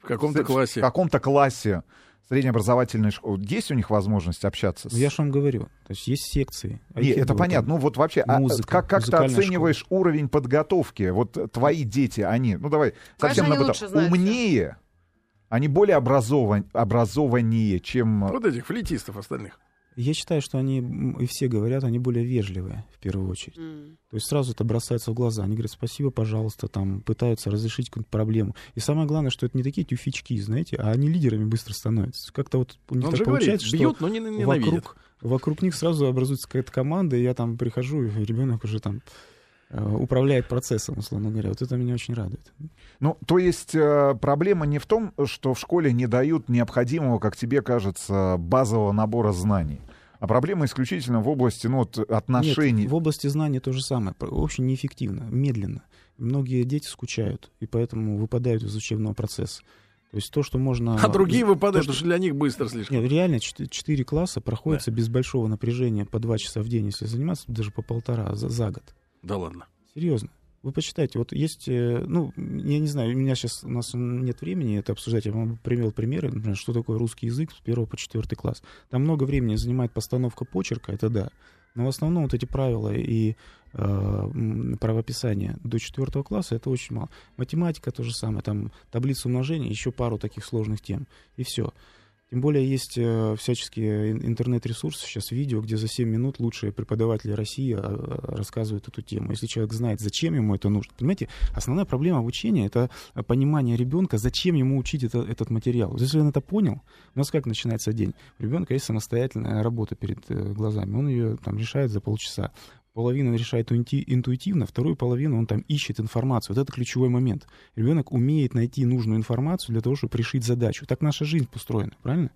В каком-то классе. В каком-то классе среднеобразовательной школы. Есть у них возможность общаться? С... Я же вам говорю. То есть есть секции. Нет, это понятно. Ну вот вообще, а музыка, а, как, как ты оцениваешь школа. уровень подготовки? Вот твои дети, они, ну давай, совсем на умнее, они более образован, образованнее, чем... Вот этих флетистов остальных. Я считаю, что они, и все говорят, они более вежливые, в первую очередь. Mm. То есть сразу это бросается в глаза. Они говорят, спасибо, пожалуйста, там, пытаются разрешить какую-то проблему. И самое главное, что это не такие тюфички, знаете, а они лидерами быстро становятся. Как-то вот у них Он так получается, говорит, бьют, что но не вокруг, вокруг них сразу образуется какая-то команда, и я там прихожу, и ребенок уже там управляет процессом, условно говоря. Вот это меня очень радует. Ну, то есть э, проблема не в том, что в школе не дают необходимого, как тебе кажется, базового набора знаний. А проблема исключительно в области ну, вот, отношений. Нет, в области знаний то же самое. Очень неэффективно, медленно. Многие дети скучают, и поэтому выпадают из учебного процесса. То есть то, что можно... А другие выпадают, потому что для них быстро слишком. Нет, реально 4 класса проходятся да. без большого напряжения по 2 часа в день, если заниматься, даже по полтора за, за год. Да ладно. Серьезно. Вы почитайте, вот есть, э, ну, я не знаю, у меня сейчас, у нас нет времени это обсуждать, я вам привел примеры, например, что такое русский язык с первого по четвертый класс. Там много времени занимает постановка почерка, это да, но в основном вот эти правила и э, правописание до четвертого класса это очень мало. Математика то же самое, там таблица умножения, еще пару таких сложных тем, и все. Тем более есть э, всяческие интернет-ресурсы, сейчас видео, где за 7 минут лучшие преподаватели России э, рассказывают эту тему. Если человек знает, зачем ему это нужно. Понимаете, основная проблема обучения — это понимание ребенка, зачем ему учить это, этот материал. Если он это понял, у нас как начинается день? У ребенка есть самостоятельная работа перед э, глазами. Он ее там решает за полчаса половину решает интуитивно, вторую половину он там ищет информацию. Вот это ключевой момент. Ребенок умеет найти нужную информацию для того, чтобы решить задачу. Так наша жизнь устроена, правильно?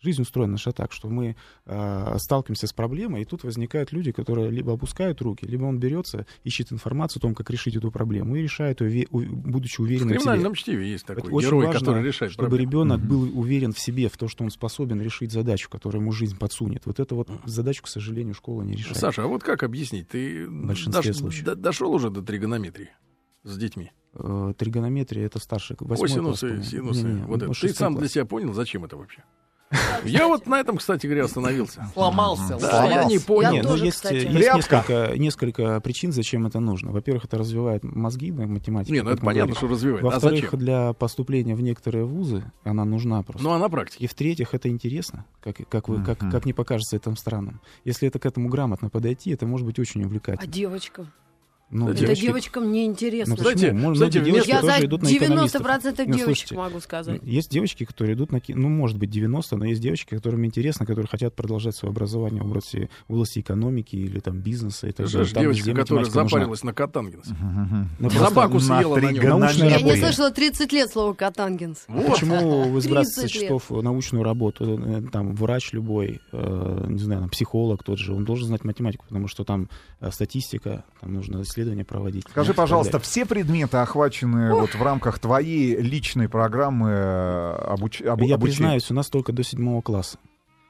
Жизнь устроена наша так, что мы э, сталкиваемся с проблемой, и тут возникают люди, которые либо опускают руки, либо он берется, ищет информацию о том, как решить эту проблему, и решает ее, будучи уверенным в, в криминальном себе. чтиве есть такой Это герой, очень важно, который решает чтобы проблему. ребенок угу. был уверен в себе, в том, что он способен решить задачу, которую ему жизнь подсунет. Вот эту вот задачу, к сожалению, школа не решает. Саша, а вот как объяснить? Ты дош, до, дошел уже до тригонометрии с детьми? Э, тригонометрия это старший, восьмой Косинусы, класс, синусы. Не, не, вот это. Ты сам класс. для себя понял, зачем это вообще? Я вот на этом, кстати говоря, остановился. Сломался. Да, я не понял. Нет, ну, есть, есть несколько, несколько причин, зачем это нужно. Во-первых, это развивает мозги, да, математику. Нет, ну это понятно, говорит. что развивает. А Во-вторых, а для поступления в некоторые вузы она нужна просто. Ну, а на практике? И в-третьих, это интересно, как, как, вы, как, как не покажется это странным. Если это к этому грамотно подойти, это может быть очень увлекательно. А девочка? Ну, это девочки... девочкам не интересно. Ну, знаете, Может, знаете, девочки я за идут на 90% девочек слушайте, могу сказать. Есть девочки, которые идут на... Ну, может быть, 90, но есть девочки, которым интересно, которые хотят продолжать свое образование в области, в области экономики или там бизнеса. Далее. Там, девочка, которая запарилась нужна. на катангенс. Угу. Собаку съела на нем. Я не слышала 30 лет слова катангенс. Вот. Почему вы сбрасываете со счетов научную работу? Э, там врач любой, э, не знаю, там, психолог тот же, он должен знать математику, потому что там э, статистика, там нужно исследования проводить. Скажи, пожалуйста, все предметы охвачены вот в рамках твоей личной программы э, обуч... об... Я обучения? признаюсь, у нас только до седьмого класса.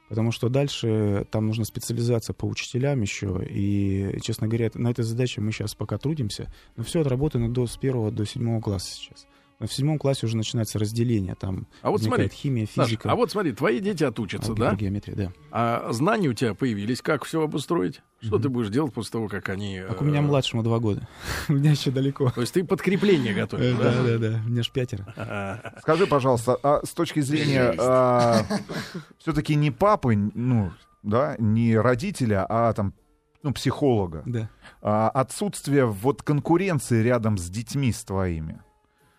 Потому что дальше там нужна специализация по учителям еще. И, честно говоря, на этой задаче мы сейчас пока трудимся. Но все отработано до, с первого до седьмого класса сейчас. В седьмом классе уже начинается разделение, там а вот смотри, химия, физика. Наш, а вот смотри, твои дети отучатся, да? Геометрия, да. А знания у тебя появились, как все обустроить? Что mm-hmm. ты будешь делать после того, как они... Как у меня э, младшему два года. у меня еще далеко. То есть ты подкрепление готовишь, да? Да, да, да. У меня ж пятеро. Скажи, пожалуйста, а с точки зрения а, все-таки не папы, ну, да, не родителя, а там ну, психолога. Да. А, отсутствие вот конкуренции рядом с детьми с твоими.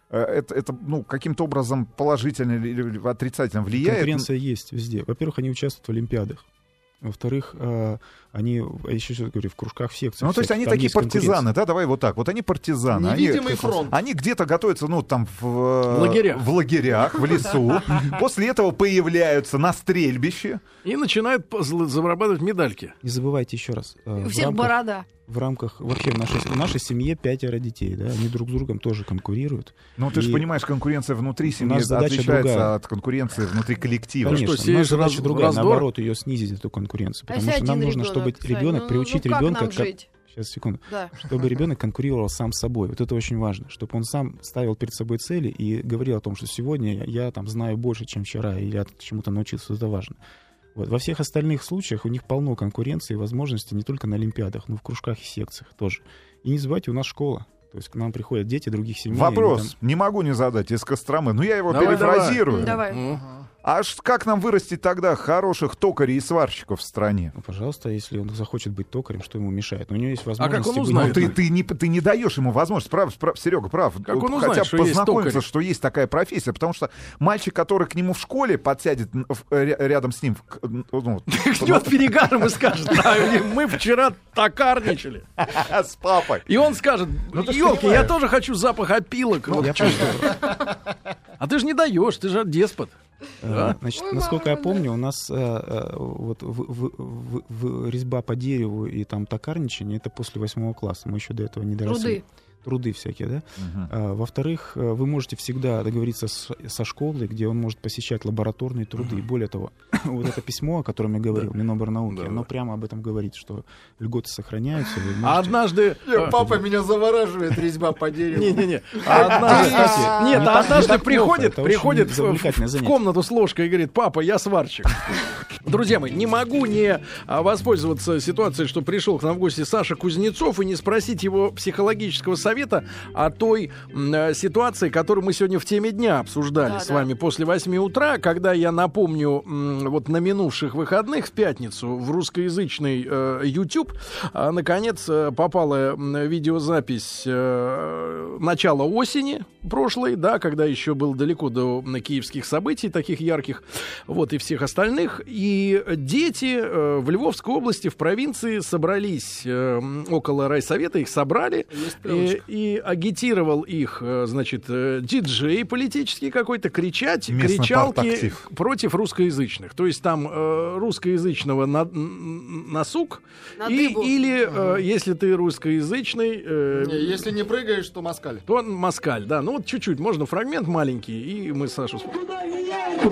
Э, это, это ну, каким-то образом положительно или отрицательно влияет? Конкуренция есть везде. Во-первых, они участвуют в Олимпиадах. Во-вторых, э, они, я еще раз говорю, в кружках, в секциях. Ну, то есть они такие партизаны, да, давай вот так. Вот они партизаны. Невидимый они, фронт. Они где-то готовятся, ну, там, в, в лагерях, в, лагерях, в лесу. После этого появляются на стрельбище. И начинают зарабатывать медальки. Не забывайте еще раз. Э, У всех борода в рамках вообще в нашей, в нашей семье пятеро детей, да, они друг с другом тоже конкурируют. Ну, ты же понимаешь, конкуренция внутри семьи отличается другая. от конкуренции внутри коллектива. Конечно, что, наша задача раз, другая, раздор? наоборот, ее снизить, эту конкуренцию. А потому а что нам нужно, чтобы ребенок, ну, приучить ну, ребенка... Как, сейчас, секунду. Да. Чтобы ребенок конкурировал сам с собой. Вот это очень важно. Чтобы он сам ставил перед собой цели и говорил о том, что сегодня я, я там знаю больше, чем вчера, или я чему-то научился. Это важно. Вот. Во всех остальных случаях у них полно конкуренции и возможностей не только на Олимпиадах, но и в кружках и секциях тоже. И не забывайте, у нас школа. То есть к нам приходят дети других семей. Вопрос. Там... Не могу не задать из Костромы. Но я его давай, перефразирую. Давай. давай. А как нам вырастить тогда хороших токарей и сварщиков в стране? Ну, пожалуйста, если он захочет быть токарем, что ему мешает? Но у него есть возможность... А как он узнает? Быть... Ну, ты, ты, не, ты не даешь ему возможность. Прав, прав, Серега, прав. Как он узнает, Хотя что познакомиться, есть что есть такая профессия. Потому что мальчик, который к нему в школе подсядет рядом с ним... Ну, Ждет перегаром и скажет, мы вчера токарничали. С папой. И он скажет, елки, я тоже хочу запах опилок. Чувствую. А ты же не даешь, ты же деспот. Да? Значит, Ой, насколько мама, я помню, да. у нас вот в, в, в, в резьба по дереву и там токарничание это после восьмого класса. Мы еще до этого не доросли. Труды труды всякие, да. Uh-huh. А, во-вторых, э, вы можете всегда договориться с, со школой, где он может посещать лабораторные труды. Uh-huh. И более того, вот это письмо, о котором я говорил, да. Миноборнауки, да, оно да. прямо об этом говорит, что льготы сохраняются. Можете... А однажды... Нет, папа меня завораживает резьба по дереву. Не-не-не. А нет, однажды приходит, приходит в комнату с ложкой и говорит, папа, я сварщик. Друзья мои, не могу не а, воспользоваться ситуацией, что пришел к нам в гости Саша Кузнецов и не спросить его психологического совета о той э, ситуации, которую мы сегодня в теме дня обсуждали да, с да. вами после 8 утра, когда я напомню, вот на минувших выходных в пятницу в русскоязычный э, YouTube э, наконец э, попала видеозапись э, начала осени прошлой, да, когда еще был далеко до киевских событий таких ярких, вот и всех остальных, и дети э, в Львовской области, в провинции собрались э, около райсовета, их собрали, и, и агитировал их, э, значит, э, диджей политический какой-то, кричать, Местный кричалки против русскоязычных. То есть там э, русскоязычного на, на сук, на и, или, э, если ты русскоязычный... Э, не, если не прыгаешь, то москаль. То москаль, да. Ну вот чуть-чуть, можно фрагмент маленький, и мы Сашу... Куда Ну,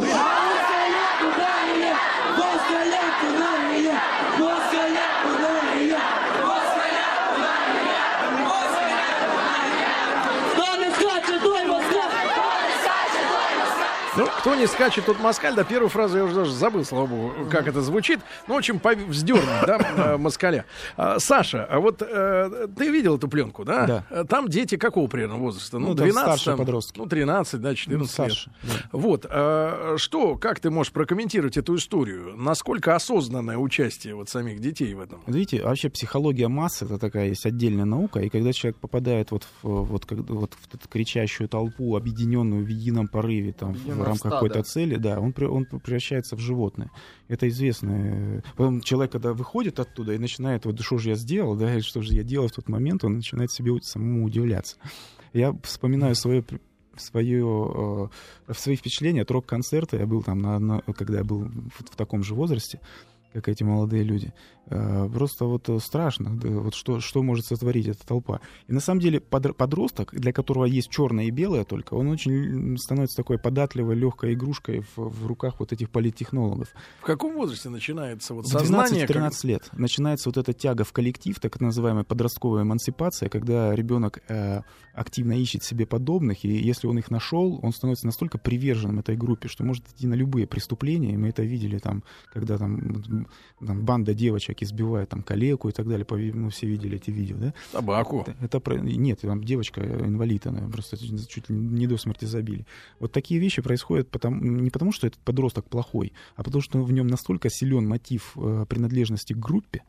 кто не скачет, тот москаль. Да, первую фразу я уже даже забыл, слава богу, как это звучит. Ну, в общем, вздернуть, да, москаля. А, Саша, а вот э, ты видел эту пленку, да? Да. Э, там дети какого примерно возраста? Ну, 12, ну, там, ну, 13, да, 14 ну, старше, лет. Вот. А, что, как ты можешь прокомментировать эту историю? Насколько осознанное участие вот самих детей в этом? Видите, вообще психология массы, это такая есть отдельная наука, и когда человек попадает вот в, вот, вот в эту кричащую толпу, объединенную в едином порыве, там, в рамках какой-то цели, да, он, он превращается в животное. Это известно. Потом человек, когда выходит оттуда и начинает, вот что же я сделал, да, или что же я делал в тот момент, он начинает себе самому удивляться. Я вспоминаю свое свое, э, свои впечатления от рок-концерта. Я был там, на, на, когда я был в, в таком же возрасте как эти молодые люди. Э, просто вот э, страшно, вот что, что может сотворить эта толпа. И на самом деле подросток, для которого есть черное и белое только, он очень становится такой податливой, легкой игрушкой в, в руках вот этих политтехнологов. В каком возрасте начинается вот сознание? В 12-13 как... лет начинается вот эта тяга в коллектив, так называемая подростковая эмансипация, когда ребенок э, активно ищет себе подобных, и если он их нашел, он становится настолько приверженным этой группе, что может идти на любые преступления, и мы это видели там, когда там, там банда девочек человек избивает там калеку и так далее. Мы все видели эти видео, да? Собаку. Это, это нет, там девочка инвалид, она просто чуть ли не до смерти забили. Вот такие вещи происходят потому, не потому, что этот подросток плохой, а потому что в нем настолько силен мотив э, принадлежности к группе,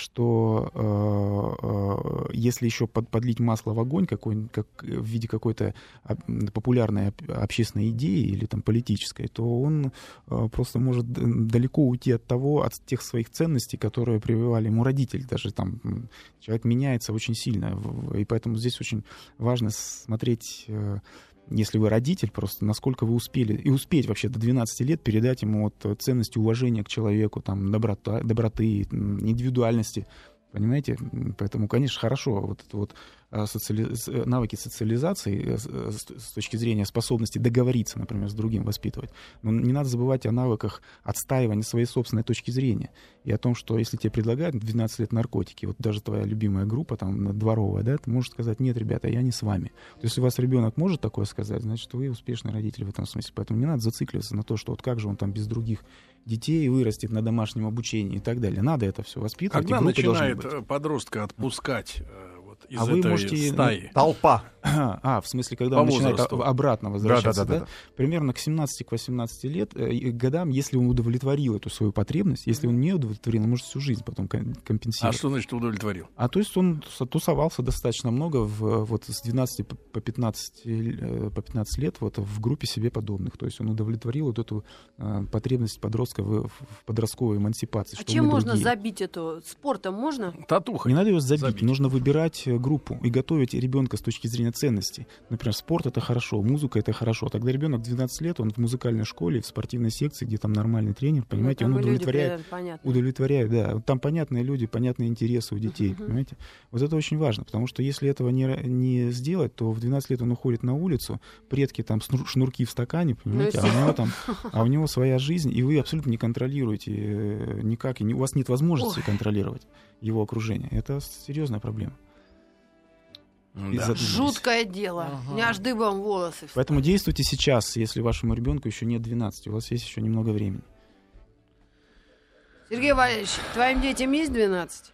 что э, э, если еще под, подлить масло в огонь какой, как, в виде какой-то популярной общественной идеи или там политической, то он э, просто может далеко уйти от того, от тех своих ценностей, которые прививали ему родители. Даже там человек меняется очень сильно, и поэтому здесь очень важно смотреть э, если вы родитель, просто насколько вы успели, и успеть вообще до 12 лет передать ему вот ценности уважения к человеку, там, доброта, доброты, индивидуальности, понимаете? Поэтому, конечно, хорошо вот это вот Э, социали... Э, навыки социализации э, с точки зрения способности договориться, например, с другим воспитывать. Но не надо забывать о навыках отстаивания своей собственной точки зрения. И о том, что если тебе предлагают 12 лет наркотики, вот даже твоя любимая группа, там, дворовая, да, ты можешь сказать, нет, ребята, я не с вами. То есть, если у вас ребенок может такое сказать, значит, вы успешный родитель в этом смысле. Поэтому не надо зацикливаться на то, что вот как же он там без других детей вырастет на домашнем обучении и так далее. Надо это все воспитывать. Когда начинает подростка отпускать из а вы можете стаи. Толпа. А, в смысле, когда По он начинает возрасту. обратно возвращаться, да, да, да, да, да? примерно к 17-18 лет, э, годам, если он удовлетворил эту свою потребность, если он не удовлетворил, он может всю жизнь потом компенсировать. А что значит удовлетворил? А то есть он тусовался достаточно много в, вот с 12 по 15, э, по 15 лет вот в группе себе подобных. То есть он удовлетворил вот эту э, потребность подростка в, в подростковой эмансипации. А чем можно другие. забить эту? Спортом можно? Татуха. Не надо ее забить, забить. нужно выбирать группу и готовить ребенка с точки зрения ценностей. Например, спорт это хорошо, музыка это хорошо. Тогда ребенок 12 лет, он в музыкальной школе, в спортивной секции, где там нормальный тренер, понимаете, ну, он удовлетворяет, люди, удовлетворяет, да, там понятные люди, понятные интересы у детей, uh-huh. понимаете. Вот это очень важно, потому что если этого не, не сделать, то в 12 лет он уходит на улицу, предки там шнурки в стакане, понимаете, ну, а у него там, а у него своя жизнь, и вы абсолютно не контролируете э, никак, и не, у вас нет возможности Ой. контролировать его окружение. Это серьезная проблема. Да. Жуткое дело. Ага. У меня аж дыбом волосы. Встали. Поэтому действуйте сейчас, если вашему ребенку еще нет 12. У вас есть еще немного времени. Сергей Валерьевич, твоим детям есть 12?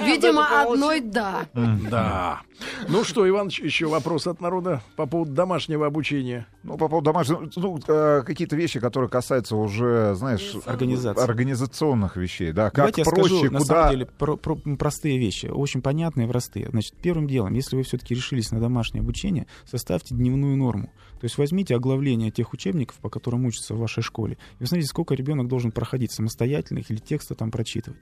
Видимо, одной да. Да. Ну что, Иван, еще вопрос от народа по поводу домашнего обучения. Ну, по поводу домашнего, ну, э, какие-то вещи, которые касаются уже, знаешь, организационных вещей, да, как Давайте проще, я скажу, куда... на самом деле, про, про, простые вещи, очень понятные и простые. Значит, первым делом, если вы все-таки решились на домашнее обучение, составьте дневную норму. То есть возьмите оглавление тех учебников, по которым учатся в вашей школе, и посмотрите, сколько ребенок должен проходить самостоятельных или текста там прочитывать.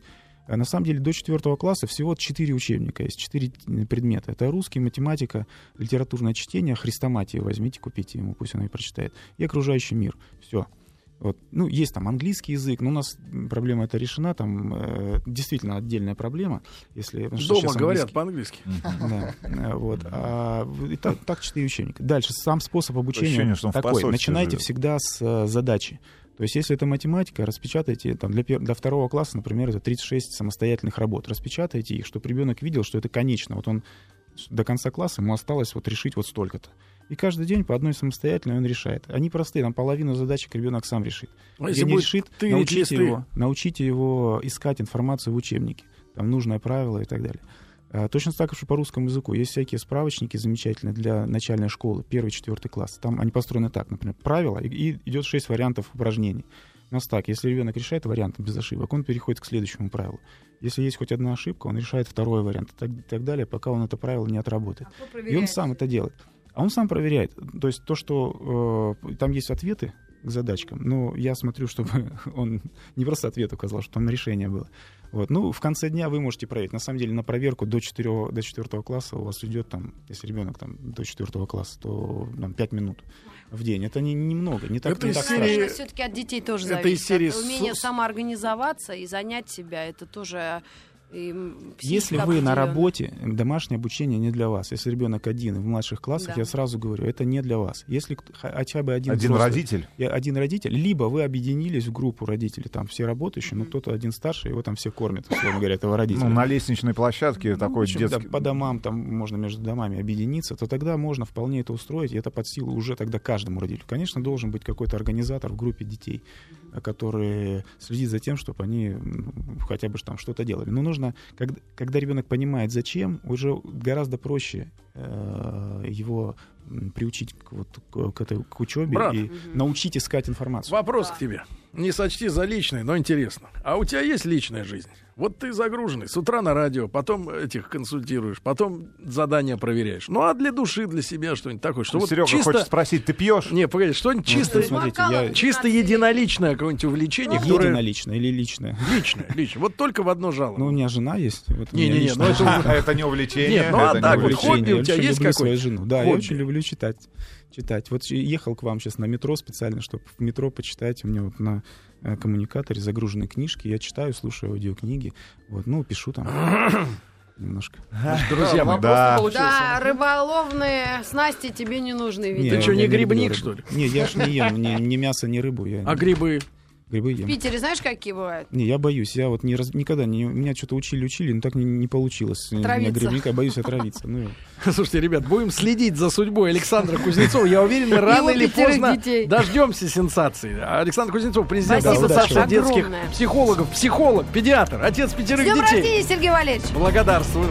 А на самом деле до четвертого класса всего четыре учебника есть, четыре предмета. Это русский, математика, литературное чтение, хрестоматию возьмите, купите ему, пусть он и прочитает, и окружающий мир. Все. Вот. Ну, есть там английский язык, но у нас проблема эта решена, там э, действительно отдельная проблема. Если, Дома говорят по-английски. Да, э, вот. А, и так, так четыре учебника. Дальше, сам способ обучения такой. Начинайте всегда с э, задачи. То есть, если это математика, распечатайте, там, для, для второго класса, например, это 36 самостоятельных работ, распечатайте их, чтобы ребенок видел, что это конечно. Вот он до конца класса, ему осталось вот решить вот столько-то. И каждый день по одной самостоятельной он решает. Они простые, там половину задачек ребенок сам решит. А если не решит, научите его, научите его искать информацию в учебнике. Там нужное правило и так далее. А, точно так же по русскому языку. Есть всякие справочники замечательные для начальной школы, первый, четвертый класс. Там они построены так, например, правила, и, и идет шесть вариантов упражнений. У нас так, если ребенок решает вариант без ошибок, он переходит к следующему правилу. Если есть хоть одна ошибка, он решает второй вариант и так, и так далее, пока он это правило не отработает. А и он сам это делает. А он сам проверяет. То есть то, что э, там есть ответы к задачкам, но я смотрю, чтобы он не просто ответ указал, что там решение было. Вот. Ну, в конце дня вы можете проверить. На самом деле на проверку до 4, до 4 класса у вас идет, там, если ребенок там, до 4 класса, то там, 5 минут в день. Это не, немного, не так, это не так серии... все-таки от детей тоже это зависит. Из серии... От умение самоорганизоваться и занять себя. Это тоже если вы на работе, домашнее обучение не для вас. Если ребенок один в младших классах, да. я сразу говорю, это не для вас. Если хотя бы один один взрослый, родитель, один родитель, либо вы объединились в группу родителей, там все работающие, mm-hmm. но кто-то один старший, его там все кормят, условно говоря, этого родителя. Ну на лестничной площадке ну, такой общем, детский. Да, по домам там можно между домами объединиться, то тогда можно вполне это устроить, и это под силу уже тогда каждому родителю. Конечно, должен быть какой-то организатор в группе детей, который следит за тем, чтобы они хотя бы там что-то делали. Но нужно нужно, когда, когда ребенок понимает, зачем, уже гораздо проще э, его приучить к, вот, к, к, этой, к учебе Брат, и угу. научить искать информацию. Вопрос да. к тебе. Не сочти за личное, но интересно. А у тебя есть личная жизнь? Вот ты загруженный, с утра на радио, потом этих консультируешь, потом задания проверяешь. Ну а для души, для себя что-нибудь такое, что ну, вот Серега чисто... хочет спросить, ты пьешь? Не, погоди, что-нибудь ну, чисто, смотрите, я... чисто единоличное какое-нибудь увлечение. Ну, которое... Единоличное или личное? Личное, личное. Вот только в одно жалобу. Ну у меня жена есть. Не-не-не, ну это не увлечение. Нет, ну а так вот хобби у тебя есть какое-то? Да, я очень люблю читать читать. Вот ехал к вам сейчас на метро специально, чтобы в метро почитать. У меня вот на э, коммуникаторе загружены книжки. Я читаю, слушаю аудиокниги. Вот, ну, пишу там немножко. Друзья мои, да. Да, рыболовные снасти тебе не нужны. Видимо. Ты что, не грибник, что ли? Не, я ж не ем ни мясо, ни рыбу. А грибы? Грибы ем. В Питере знаешь, какие бывают? Не, я боюсь. Я вот не раз, никогда не... Меня что-то учили-учили, но так не, не получилось. Отравиться. Я грибник, а боюсь отравиться. Ну, Слушайте, ребят, будем следить за судьбой Александра Кузнецова. Я уверен, рано или поздно дождемся сенсации. Александр Кузнецов, президент Ассоциации детских психологов, психолог, педиатр, отец пятерых детей. С Сергей Валерьевич. Благодарствую.